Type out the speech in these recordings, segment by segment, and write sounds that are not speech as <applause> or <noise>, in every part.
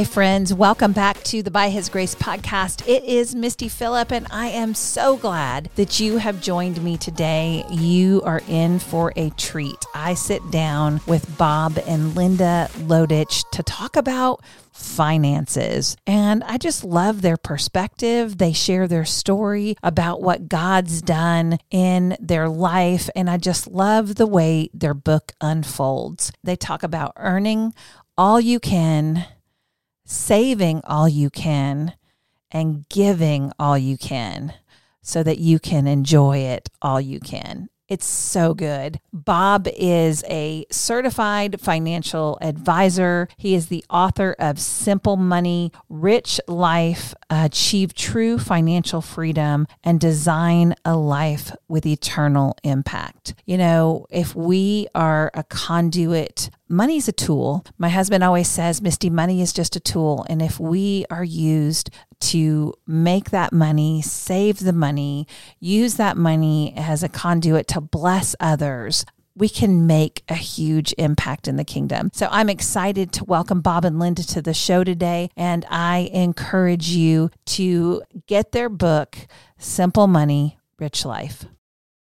Hi, friends. Welcome back to the By His Grace podcast. It is Misty Phillip, and I am so glad that you have joined me today. You are in for a treat. I sit down with Bob and Linda Lotich to talk about finances. And I just love their perspective. They share their story about what God's done in their life. And I just love the way their book unfolds. They talk about earning all you can saving all you can and giving all you can so that you can enjoy it all you can. It's so good. Bob is a certified financial advisor. He is the author of Simple Money, Rich Life, Achieve True Financial Freedom, and Design a Life with Eternal Impact. You know, if we are a conduit money's a tool. My husband always says, Misty, money is just a tool. And if we are used to make that money, save the money, use that money as a conduit to bless others, we can make a huge impact in the kingdom. So I'm excited to welcome Bob and Linda to the show today. And I encourage you to get their book, Simple Money, Rich Life.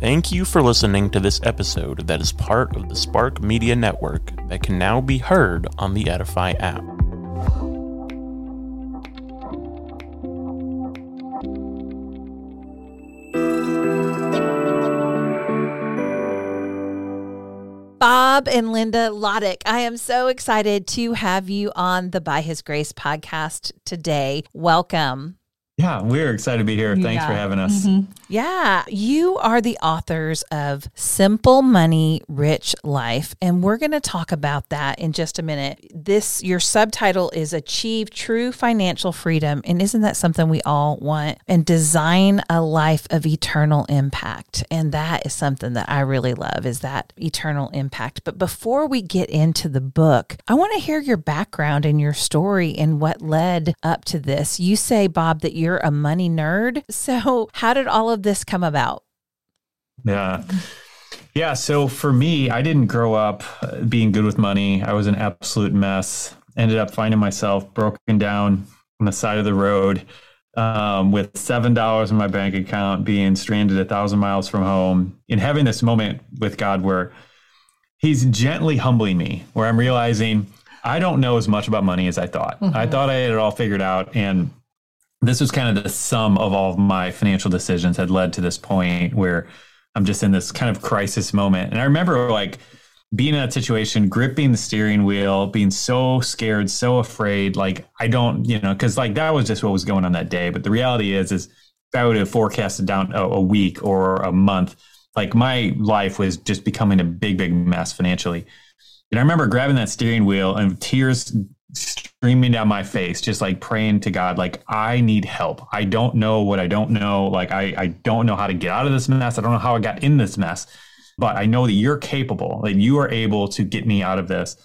Thank you for listening to this episode that is part of the Spark Media Network that can now be heard on the Edify app. Bob and Linda Lotich, I am so excited to have you on the By His Grace podcast today. Welcome. Yeah, we're excited to be here. Thanks yeah. for having us. Mm-hmm. Yeah, you are the authors of Simple Money, Rich Life, and we're going to talk about that in just a minute. This your subtitle is Achieve True Financial Freedom, and isn't that something we all want? And design a life of eternal impact. And that is something that I really love is that eternal impact. But before we get into the book, I want to hear your background and your story and what led up to this. You say, Bob, that you're you're a money nerd. <laughs> So, how did all of this come about? Yeah. Yeah. So, for me, I didn't grow up uh, being good with money. I was an absolute mess. Ended up finding myself broken down on the side of the road um, with $7 in my bank account, being stranded a thousand miles from home, and having this moment with God where He's gently humbling me, where I'm realizing I don't know as much about money as I thought. Mm-hmm. I thought I had it all figured out. And this was kind of the sum of all of my financial decisions had led to this point where I'm just in this kind of crisis moment. And I remember like being in that situation, gripping the steering wheel, being so scared, so afraid. Like I don't, you know, because like that was just what was going on that day. But the reality is, is if I would have forecasted down a, a week or a month, like my life was just becoming a big, big mess financially. And I remember grabbing that steering wheel and tears streaming down my face, just like praying to God, like, I need help. I don't know what I don't know. Like, I, I don't know how to get out of this mess. I don't know how I got in this mess, but I know that you're capable, that you are able to get me out of this.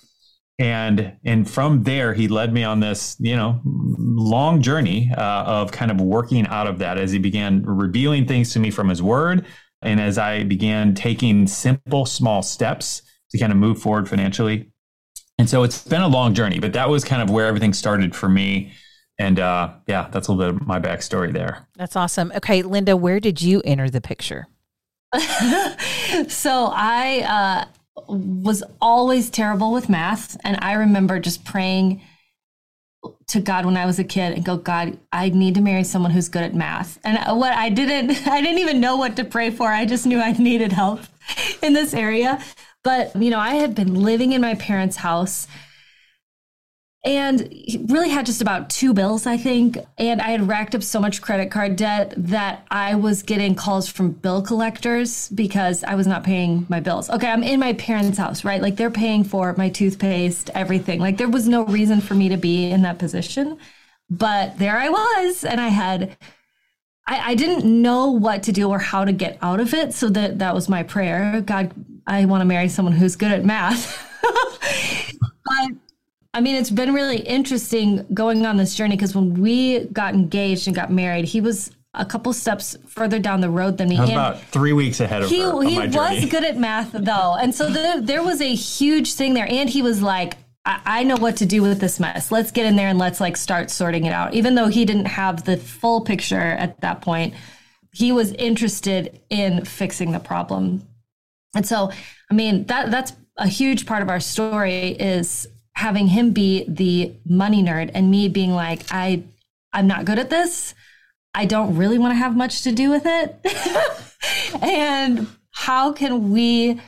And and from there, he led me on this, you know, long journey uh, of kind of working out of that as he began revealing things to me from his word, and as I began taking simple, small steps to kind of move forward financially and so it's been a long journey, but that was kind of where everything started for me. And uh, yeah, that's a little bit of my backstory there. That's awesome. Okay, Linda, where did you enter the picture? <laughs> so I uh, was always terrible with math. And I remember just praying to God when I was a kid and go, God, I need to marry someone who's good at math. And what I didn't, <laughs> I didn't even know what to pray for. I just knew I needed help in this area. But, you know, I had been living in my parents' house and really had just about two bills, I think. And I had racked up so much credit card debt that I was getting calls from bill collectors because I was not paying my bills. Okay, I'm in my parents' house, right? Like they're paying for my toothpaste, everything. Like there was no reason for me to be in that position. But there I was, and I had I, I didn't know what to do or how to get out of it. So that that was my prayer. God, I want to marry someone who's good at math. <laughs> but I mean, it's been really interesting going on this journey because when we got engaged and got married, he was a couple steps further down the road than me. about three weeks ahead of he, her. He was good at math though, and so the, there was a huge thing there. And he was like, I, I know what to do with this mess. Let's get in there and let's like start sorting it out." Even though he didn't have the full picture at that point, he was interested in fixing the problem. And so, I mean, that that's a huge part of our story is having him be the money nerd and me being like, I I'm not good at this. I don't really want to have much to do with it. <laughs> and how can we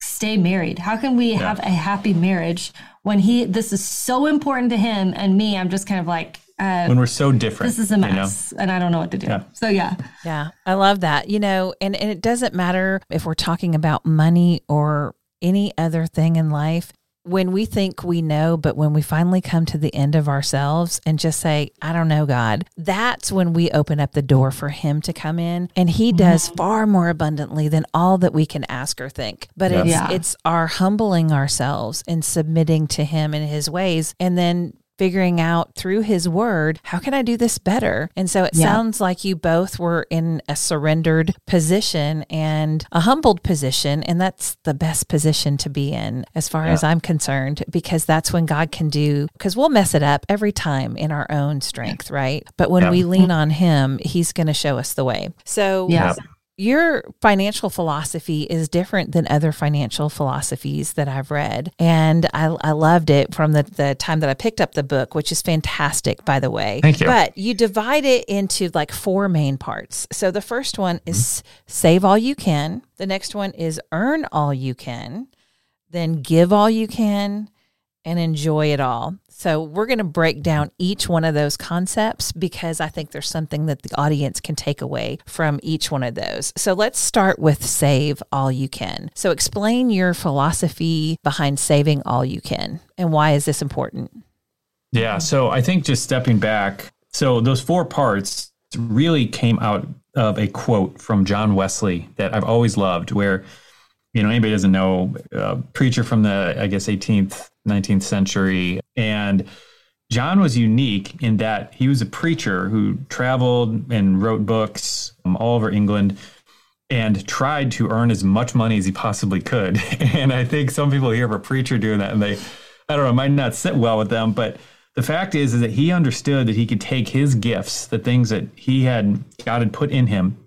stay married? How can we yeah. have a happy marriage when he this is so important to him and me? I'm just kind of like uh, when we're so different. This is a mess, you know? and I don't know what to do. Yeah. So yeah, yeah, I love that. You know, and, and it doesn't matter if we're talking about money or any other thing in life when we think we know, but when we finally come to the end of ourselves and just say, I don't know, God, that's when we open up the door for Him to come in. And He does mm-hmm. far more abundantly than all that we can ask or think. But yes. it's, yeah. it's our humbling ourselves and submitting to Him in His ways and then figuring out through his word, how can I do this better? And so it yeah. sounds like you both were in a surrendered position and a humbled position. And that's the best position to be in, as far yeah. as I'm concerned, because that's when God can do, because we'll mess it up every time in our own strength, right? But when yeah. we lean on him, he's going to show us the way. So, yeah your financial philosophy is different than other financial philosophies that I've read. And I, I loved it from the, the time that I picked up the book, which is fantastic, by the way. Thank you. But you divide it into like four main parts. So the first one is mm-hmm. save all you can, the next one is earn all you can, then give all you can, and enjoy it all. So, we're going to break down each one of those concepts because I think there's something that the audience can take away from each one of those. So, let's start with save all you can. So, explain your philosophy behind saving all you can and why is this important? Yeah. So, I think just stepping back, so those four parts really came out of a quote from John Wesley that I've always loved, where you know anybody doesn't know, uh, preacher from the I guess 18th 19th century. And John was unique in that he was a preacher who traveled and wrote books um, all over England and tried to earn as much money as he possibly could. <laughs> And I think some people hear of a preacher doing that and they, I don't know, might not sit well with them. But the fact is, is that he understood that he could take his gifts, the things that he had, God had put in him,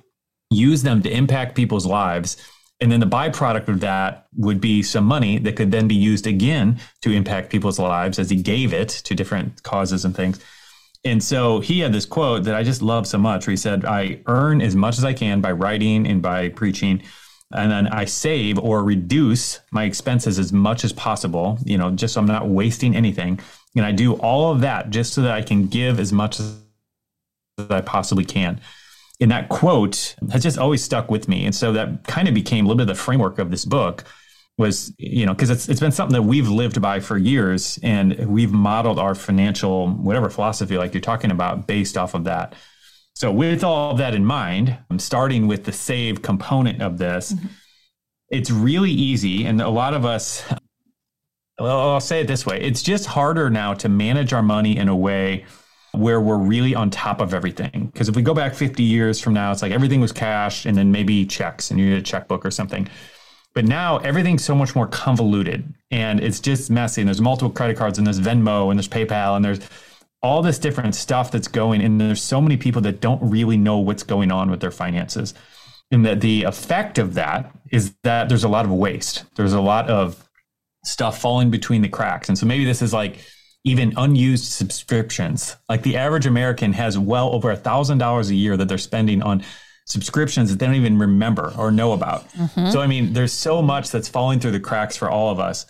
use them to impact people's lives and then the byproduct of that would be some money that could then be used again to impact people's lives as he gave it to different causes and things. And so he had this quote that I just love so much where he said, I earn as much as I can by writing and by preaching. And then I save or reduce my expenses as much as possible, you know, just so I'm not wasting anything. And I do all of that just so that I can give as much as I possibly can in that quote has just always stuck with me. And so that kind of became a little bit of the framework of this book was, you know, because it's, it's been something that we've lived by for years and we've modeled our financial, whatever philosophy like you're talking about based off of that. So with all of that in mind, I'm starting with the save component of this. Mm-hmm. It's really easy. And a lot of us, well, I'll say it this way. It's just harder now to manage our money in a way where we're really on top of everything. Because if we go back 50 years from now, it's like everything was cash and then maybe checks and you need a checkbook or something. But now everything's so much more convoluted and it's just messy. And there's multiple credit cards and there's Venmo and there's PayPal and there's all this different stuff that's going. And there's so many people that don't really know what's going on with their finances. And that the effect of that is that there's a lot of waste. There's a lot of stuff falling between the cracks. And so maybe this is like, even unused subscriptions. Like the average American has well over a thousand dollars a year that they're spending on subscriptions that they don't even remember or know about. Mm-hmm. So I mean, there's so much that's falling through the cracks for all of us.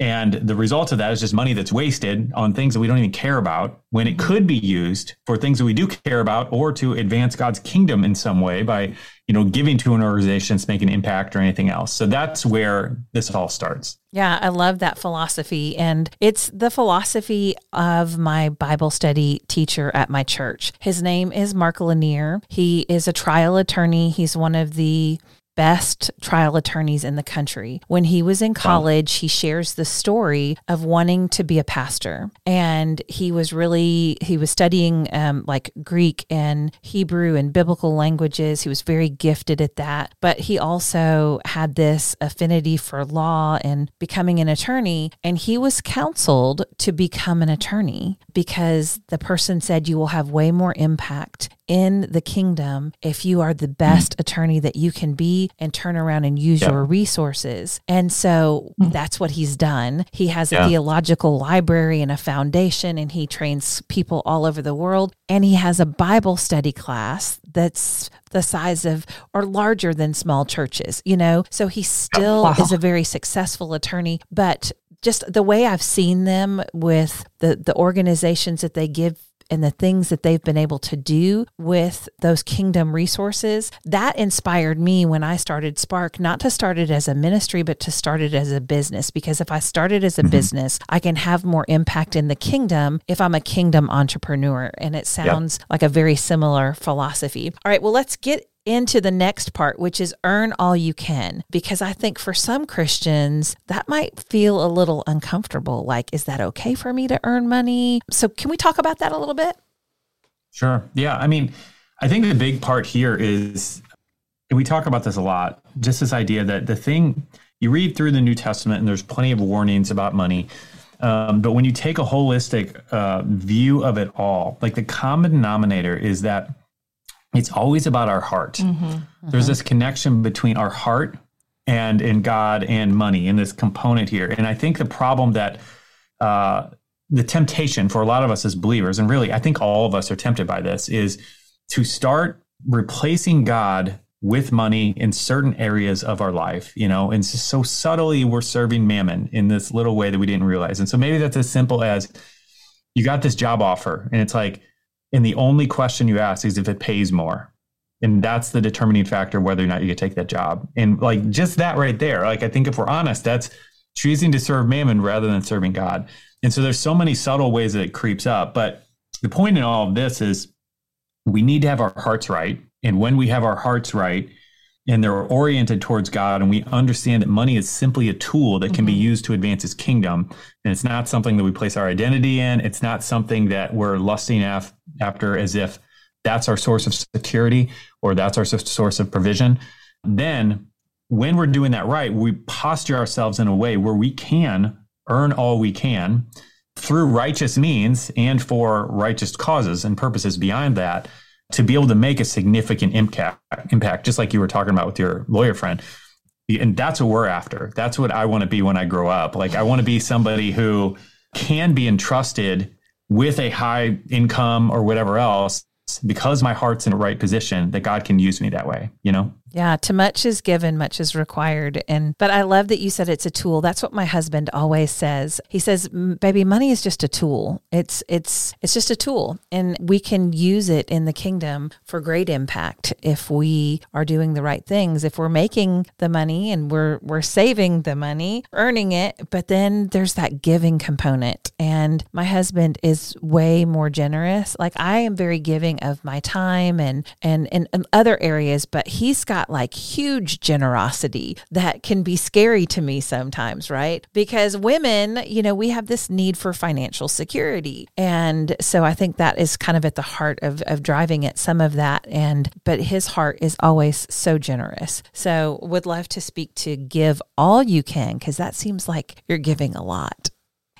And the result of that is just money that's wasted on things that we don't even care about when it could be used for things that we do care about or to advance God's kingdom in some way by, you know, giving to an organization that's making an impact or anything else. So that's where this all starts. Yeah, I love that philosophy. And it's the philosophy of my Bible study teacher at my church. His name is Mark Lanier. He is a trial attorney. He's one of the best trial attorneys in the country. When he was in college, he shares the story of wanting to be a pastor. And he was really, he was studying um, like Greek and Hebrew and biblical languages. He was very gifted at that. But he also had this affinity for law and becoming an attorney. And he was counseled to become an attorney because the person said, You will have way more impact in the kingdom if you are the best mm-hmm. attorney that you can be and turn around and use your resources. And so mm-hmm. that's what he's done. He has a theological library and a foundation, and he trains people all over the world. And he has a Bible study class that's the size of or larger than small churches, you know? So he still Wow. is a very successful attorney, but just the way I've seen them with the the organizations that they give and the things that they've been able to do with those kingdom resources that inspired me when I started Spark not to start it as a ministry but to start it as a business. Because if I started as a mm-hmm. business I can have more impact in the kingdom if I'm a kingdom entrepreneur. And it sounds like a very similar philosophy. All right well let's get into the next part, which is earn all you can. Because I think for some Christians, that might feel a little uncomfortable. Like, is that okay for me to earn money? So, can we talk about that a little bit? Sure. Yeah. I mean, I think the big part here is, and we talk about this a lot, just this idea that the thing you read through the New Testament and there's plenty of warnings about money. Um, but when you take a holistic uh, view of it all, like the common denominator is that it's always about our heart. There's this connection between our heart and in God and money in this component here. And I think the problem that uh, the temptation for a lot of us as believers, and really I think all of us are tempted by this, is to start replacing God with money in certain areas of our life, you know, and so subtly we're serving mammon in this little way that we didn't realize. And so maybe that's as simple as you got this job offer and it's like, and the only question you ask is if it pays more. And that's the determining factor whether or not you can take that job. And like just that right there, like I think if we're honest, that's choosing to serve mammon rather than serving God. And so there's so many subtle ways that it creeps up. But the point in all of this is we need to have our hearts right. And when we have our hearts right and they're oriented towards God and we understand that money is simply a tool that can be mm-hmm. used to advance his kingdom, and it's not something that we place our identity in, it's not something that we're lusting af- after as if that's our source of security or that's our source of provision, then when we're doing that right, we posture ourselves in a way where we can earn all we can through righteous means and for righteous causes and purposes beyond that to be able to make a significant impact impact just like you were talking about with your lawyer friend. And that's what we're after. That's what i want to be when i grow up. Like i want to be somebody who can be entrusted with a high income or whatever else because my heart's in the right position that god can use me that way you know Yeah, to much is given, much is required. And but I love that you said it's a tool. That's what my husband always says. He says, "Baby, money is just a tool. It's it's it's just a tool, and we can use it in the kingdom for great impact if we are doing the right things. If we're making the money and we're we're saving the money, earning it, but then there's that giving component. And my husband is way more generous. Like I am very giving of my time and and and, and other areas, but he's got like huge generosity that can be scary to me sometimes, right? Because women, you know, we have this need for financial security. And so I think that is kind of at the heart of, of driving at some of that. And, but his heart is always so generous. So would love to speak to give all you can, because that seems like you're giving a lot.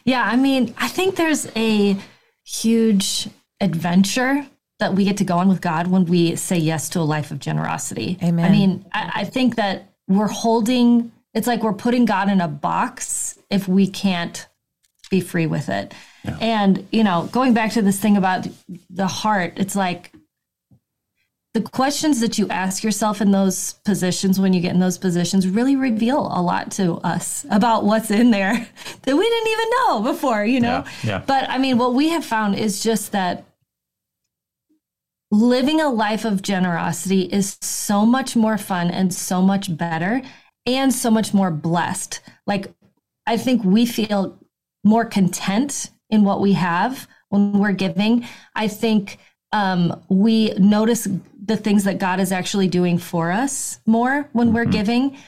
Yeah, I mean, I think there's a huge adventure that we get to go on with God when we say yes to a life of generosity. Amen. I mean, I, I think that we're holding, it's like we're putting God in a box if we can't be free with it. And, you know, going back to this thing about the heart, it's like the questions that you ask yourself in those positions when you get in those positions really reveal a lot to us about what's in there <laughs> that we didn't even know before, you know? Yeah, yeah. But I mean, what we have found is just that living a life of generosity is so much more fun and so much better and so much more blessed. Like, I think we feel more content in what we have when we're giving. I think um, we notice the things that God is actually doing for us more when we're giving.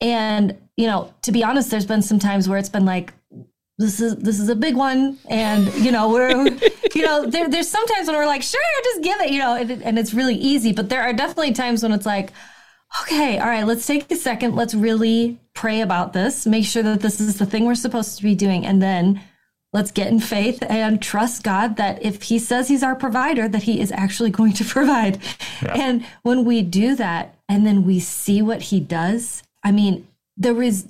And, you know, to be honest, there's been some times where it's been like, this is this is a big one and you know we're <laughs> you know there, there's sometimes when we're like sure just give it you know and, and it's really easy but there are definitely times when it's like okay all right let's take a second let's really pray about this make sure that this is the thing we're supposed to be doing and then let's get in faith and trust god that if he says he's our provider that he is actually <laughs> going to provide Yeah. and when we do that and then we see what he does i mean there is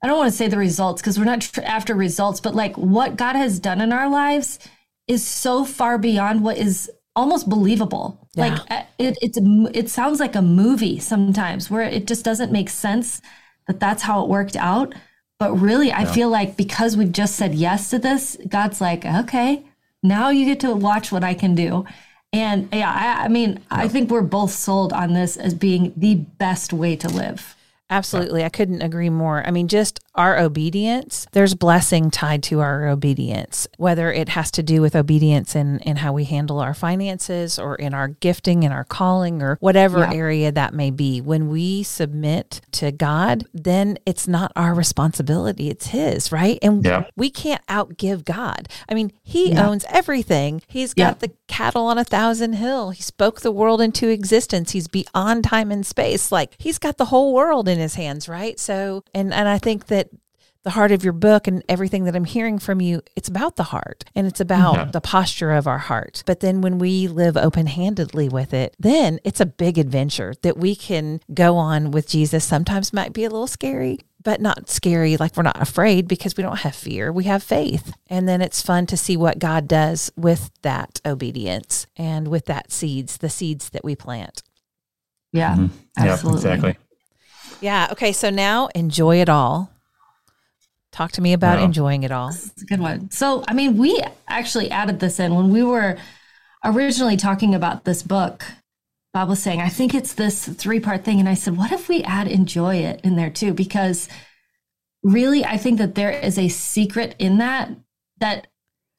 I don't want to say the results because we're not tr- after results, but like what God has done in our lives is so far beyond what is almost believable. Yeah. Like uh, it, it's it sounds like a movie sometimes where it just doesn't make sense that that's how it worked out. But really, I feel like because we've just said yes to this, God's like, okay, now you get to watch what I can do. And yeah, I, I mean, I think we're both sold on this as being the best way to live. Absolutely. I couldn't agree more. I mean, just our obedience, there's blessing tied to our obedience, whether it has to do with obedience in, in how we handle our finances or in our gifting and our calling or whatever Yeah. area that may be. When we submit to God, then it's not our responsibility, it's His, right? And Yeah. we can't outgive God. I mean, He Yeah. owns everything. He's got the cattle on a thousand hill. He spoke the world into existence. He's beyond time and space. Like he's got the whole world in his hands, right? So, and and I think that the heart of your book and everything that I'm hearing from you, it's about the heart and it's about Yeah. the posture of our heart. But then when we live open-handedly with it, then it's a big adventure that we can go on with Jesus. Sometimes might be a little scary, but not scary like we're not afraid because we don't have fear. We have faith. And then it's fun to see what God does with that obedience and with that seeds, the seeds that we plant. Yeah, mm-hmm. Yeah, absolutely. exactly. Yeah. Okay. So now enjoy it all. Talk to me about Wow. enjoying it all. It's a good one. So, I mean, we actually added this in when we were originally talking about this book. Bob was saying, I think it's this three part thing. And I said, what if we add enjoy it in there too? Because really, I think that there is a secret in that, that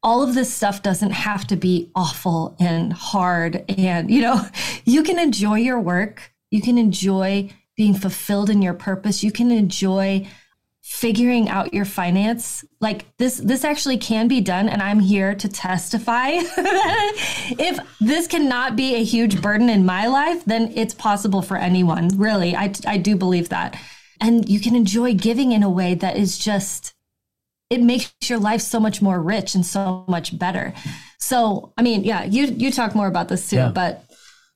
all of this stuff doesn't have to be awful and hard. And, you know, <laughs> you can enjoy your work. You can enjoy being fulfilled in your purpose. You can enjoy figuring out your finance like this this actually can be done and i'm here to testify <laughs> if this cannot be a huge burden in my life then it's possible for anyone really i, I do believe that and you can enjoy giving in a way that is just it makes your life so much more rich and so much better so i mean yeah you you talk more about this too Yeah. but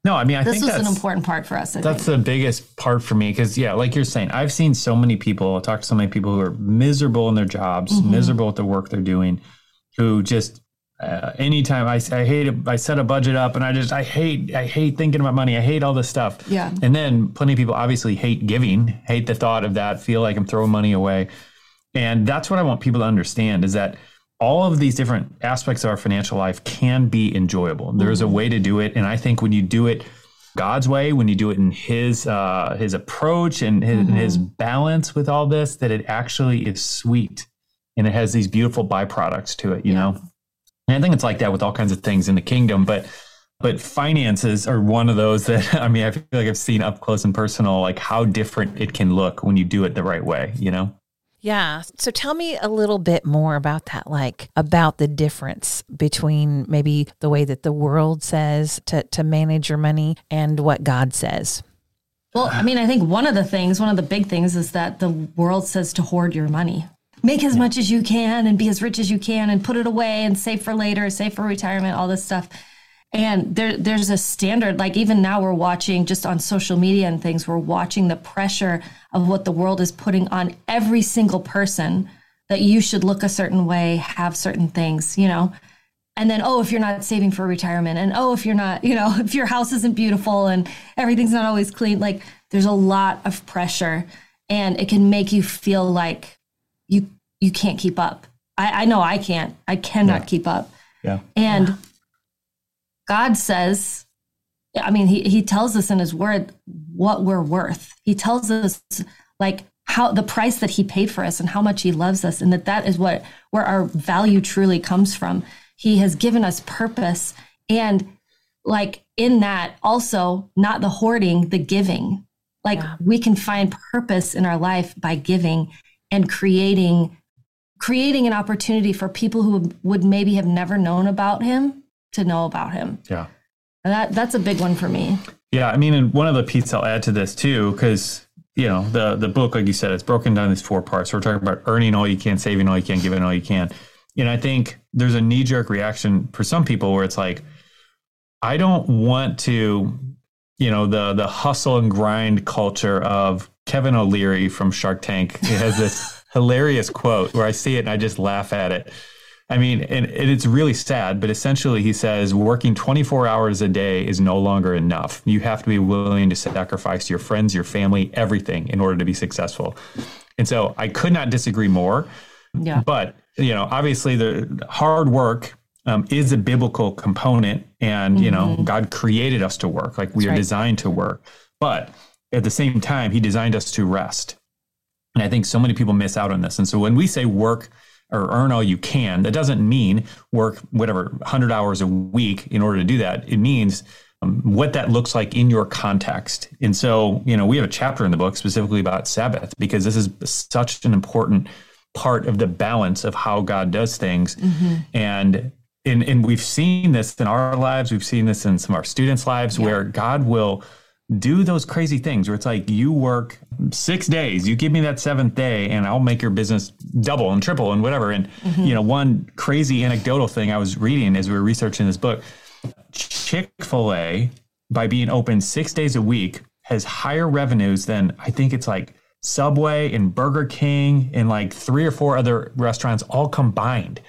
No, I mean, I this think was an important part for us I that's think. the biggest part for me because yeah like you're saying i've seen so many people I talk to so many people who are miserable in their jobs Mm-hmm. miserable at the work they're doing who just uh, anytime I, I hate it i set a budget up and i just i hate i hate thinking about money i hate all this stuff Yeah. and then plenty of people obviously hate giving hate the thought of that feel like i'm throwing money away and that's what i want people to understand is that all of these different aspects of our financial life can be enjoyable. There is a way to do it, and I think when you do it God's way, when you do it in His uh, His approach and his, and his balance with all this, that it actually is sweet, and it has these beautiful byproducts to it. You know, and I think it's like that with all kinds of things in the kingdom, but. But finances are one of those that <laughs> I mean I feel like I've seen up close and personal, like how different it can look when you do it the right way. You know. Yeah. So tell me a little bit more about that, like about the difference between maybe the way that the world says to, to manage your money and what God says. Well, I mean, I think one of the things, one of the big things is that the world says to hoard your money. Make as much as you can and be as rich as you can and put it away and save for later, save for retirement, all this stuff. And there, there's a standard, like even now we're watching just on social media and things, we're watching the pressure of what the world is putting on every single person that you should look a certain way, have certain things, you know? and then oh if you're not saving for retirement and oh if you're not you know <laughs> if your house isn't beautiful and everything's not always clean like there's a lot of pressure and it can make you feel like you you can't keep up i, I know i can't i cannot Yeah. keep up Yeah. and god says i mean he, he tells us in his word what we're worth. He tells us like how the price that he paid for us and how much he loves us and that that is what where our value truly comes from. He has given us purpose and like in that also not the hoarding the giving. Like Yeah. we can find purpose in our life by giving and creating creating an opportunity for people who would maybe have never known about him to know about him Yeah. and that that's a big one for me Yeah, I mean, and one of the pieces I'll add to this too, because you know the the book, like you said, it's broken down these four parts. So we're talking about earning all you can, saving all you can, giving all you can. And I think there's a knee jerk reaction for some people where it's like, I don't want to, you know, the the hustle and grind culture of Kevin O'Leary from Shark Tank. He has this <laughs> hilarious quote where I see it and I just laugh at it. I mean, and, it's really sad, but essentially he says working 24 hours a day is no longer enough. You have to be willing to sacrifice your friends, your family, everything in order to be successful. And so I could not disagree more. yeah But, you know, obviously the hard work um, is a biblical component and, you know, God created us to work. Like we That's are right. designed to work. But at the same time, he designed us to rest. And I think so many people miss out on this. And so when we say work or earn all you can, that doesn't mean work whatever 100 hours a week in order to do that. It means um, what that looks like in your context. And so, you know, we have a chapter in the book specifically about Sabbath because this is such an important part of the balance of how God does things. And and, and we've seen this in our lives, we've seen this in some of our students' lives where God will do those crazy things where it's like you work six days, you give me that seventh day, and I'll make your business double and triple and whatever. And mm-hmm. you know, one crazy anecdotal thing I was reading as we were researching this book, Chick Fil A, by being open six days a week, has higher revenues than I think it's like Subway and Burger King and like three or four other restaurants all combined.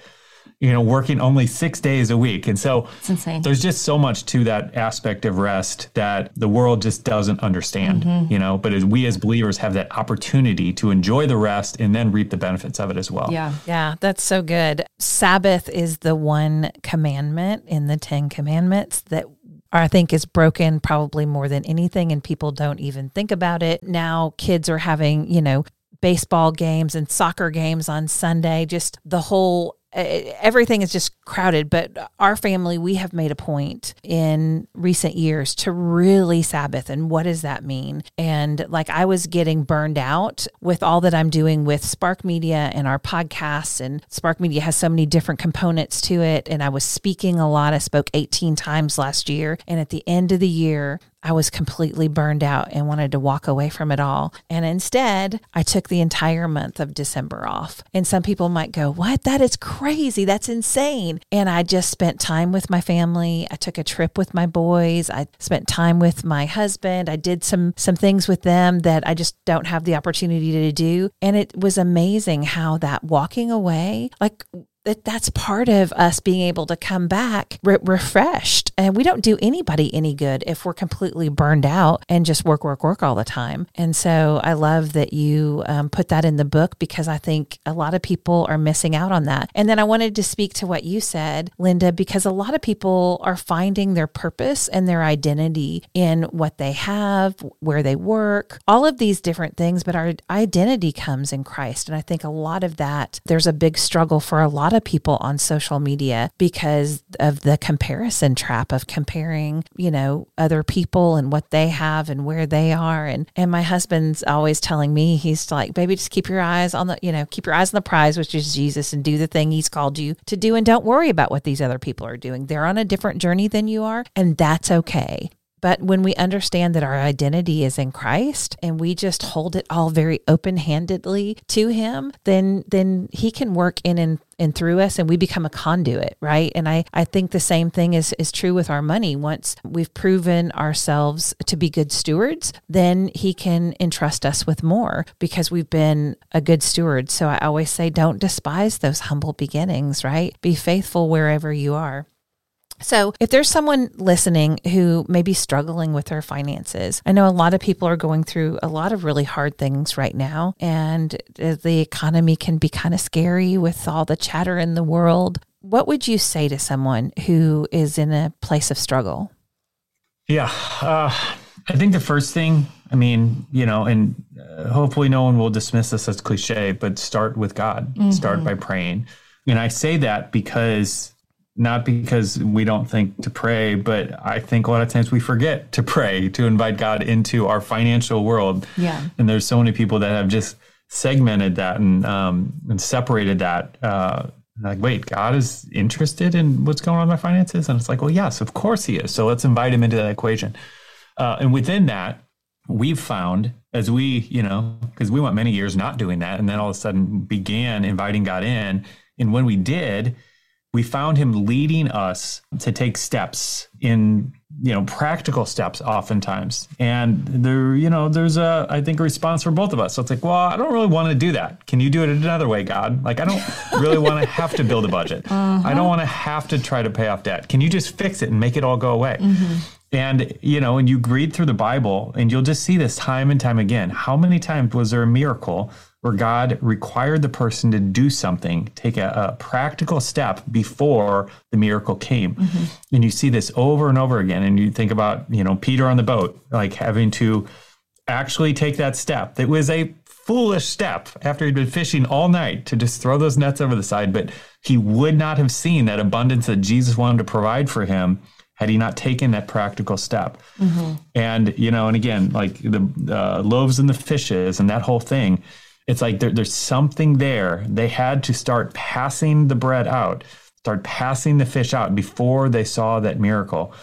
You know, working only six days a week, and so it's insane there's just so much to that aspect of rest that the world just doesn't understand, mm-hmm. you know. But as we as believers have that opportunity to enjoy the rest and then reap the benefits of it as well. yeah Yeah, that's so good. Sabbath is the one commandment in the 10 commandments that I think is broken probably more than anything, and people don't even think about it. Now, kids are having, you know, baseball games and soccer games on Sunday, just the whole Uh, everything is just crowded but our family we have made a point in recent years to really sabbath. And what does that mean? And like i was getting burned out with all that i'm doing with spark media and our podcasts and spark media has so many different components to it. And i was speaking a lot. I spoke 18 times last year. And at the end of the year I was completely burned out and wanted to walk away from it all. And instead, I took the entire month of December off. And some people might go, What? That is crazy. That's insane. And I just spent time with my family. I took a trip with my boys. I spent time with my husband. I did some some things with them that I just don't have the opportunity to do. And it was amazing how that walking away, like that that's part of us being able to come back re- refreshed. And we don't do anybody any good if we're completely burned out and just work work work all the time. And so i love that you um, put that in the book because i think a lot of people are missing out on that. And then i wanted to speak to what you said linda because a lot of people are finding their purpose and their identity in what they have where they work all of these different things but our identity comes in christ. And i think a lot of that there's a big struggle for a lot of people on social media because of the comparison trap of comparing, you know, other people and what they have and where they are. And and my husband's always telling me, he's like, baby, just keep your eyes on the, you know, keep your eyes on the prize, which is Jesus, and do the thing he's called you to do. And don't worry about what these other people are doing. They're on a different journey than you are, and that's okay But when we understand that our identity is in Christ and we just hold it all very open handedly to Him, then then He can work in and and through us and we become a conduit right? And i i think the same thing is is true with our money. Once we've proven ourselves to be good stewards then he can entrust us with more because we've been a good steward. So i always say don't despise those humble beginnings right? Be faithful wherever you are so, if there's someone listening who may be struggling with their finances, I know a lot of people are going through a lot of really hard things right now, and the economy can be kind of scary with all the chatter in the world. What would you say to someone who is in a place of struggle? Yeah, uh, I think the first thing, I mean, you know, and uh, hopefully no one will dismiss this as cliche, but start with God, mm-hmm. start by praying. And I say that because not because we don't think to pray, but I think a lot of times we forget to pray, to invite God into our financial world. Yeah. And there's so many people that have just segmented that and um, and separated that. Uh, like, wait, God is interested in what's going on in my finances, and it's like, well, yes, of course He is. So let's invite Him into that equation. Uh, and within that, we've found as we, you know, because we went many years not doing that, and then all of a sudden began inviting God in, and when we did we found him leading us to take steps in you know practical steps oftentimes. And there you know there's a i think a response for both of us. So it's like well i don't really want to do that. Can you do it another way god? Like i don't <laughs> really want to have to build a budget. Uh-huh. i don't want to have to try to pay off debt. Can you just fix it and make it all go away? Mm-hmm. And you know and you read through the bible and you'll just see this time and time again how many times was there a miracle where God required the person to do something, take a, a practical step before the miracle came. Mm-hmm. And you see this over and over again. And you think about, you know, Peter on the boat, like having to actually take that step. It was a foolish step after he'd been fishing all night to just throw those nets over the side, but he would not have seen that abundance that Jesus wanted to provide for him had he not taken that practical step. Mm-hmm. And, you know, and again, like the uh, loaves and the fishes and that whole thing it's like there, there's something there. They had to start passing the bread out, start passing the fish out before they saw that miracle.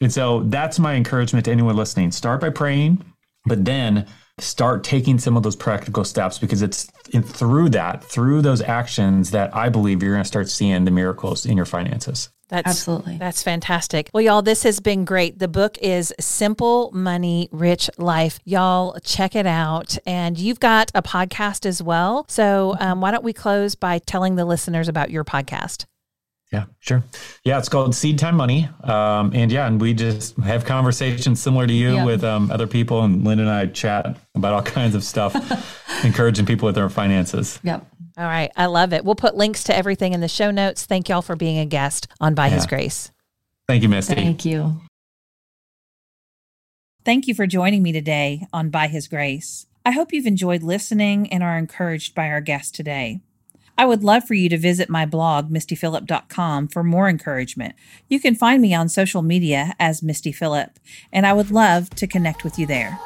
And so that's my encouragement to anyone listening. Start by praying, but then start taking some of those practical steps because it's in, through that, through those actions that I believe you're going to start seeing the miracles in your finances. That's absolutely that's fantastic. Well, y'all, this has been great. The book is Simple Money, Rich Life. Y'all check it out, and you've got a podcast as well. So, um, why don't we close by telling the listeners about your podcast? Yeah, sure. Yeah, it's called Seed Time Money, um, and yeah, and we just have conversations similar to you yeah. with um, other people, and Lynn and I chat about all <laughs> kinds of stuff, <laughs> encouraging people with their finances. Yep. All right. I love it. We'll put links to everything in the show notes. Thank y'all for being a guest on By yeah. His Grace. Thank you, Misty. Thank you. Thank you for joining me today on By His Grace. I hope you've enjoyed listening and are encouraged by our guest today. I would love for you to visit my blog, mistyphillip.com, for more encouragement. You can find me on social media as Misty Phillip, and I would love to connect with you there.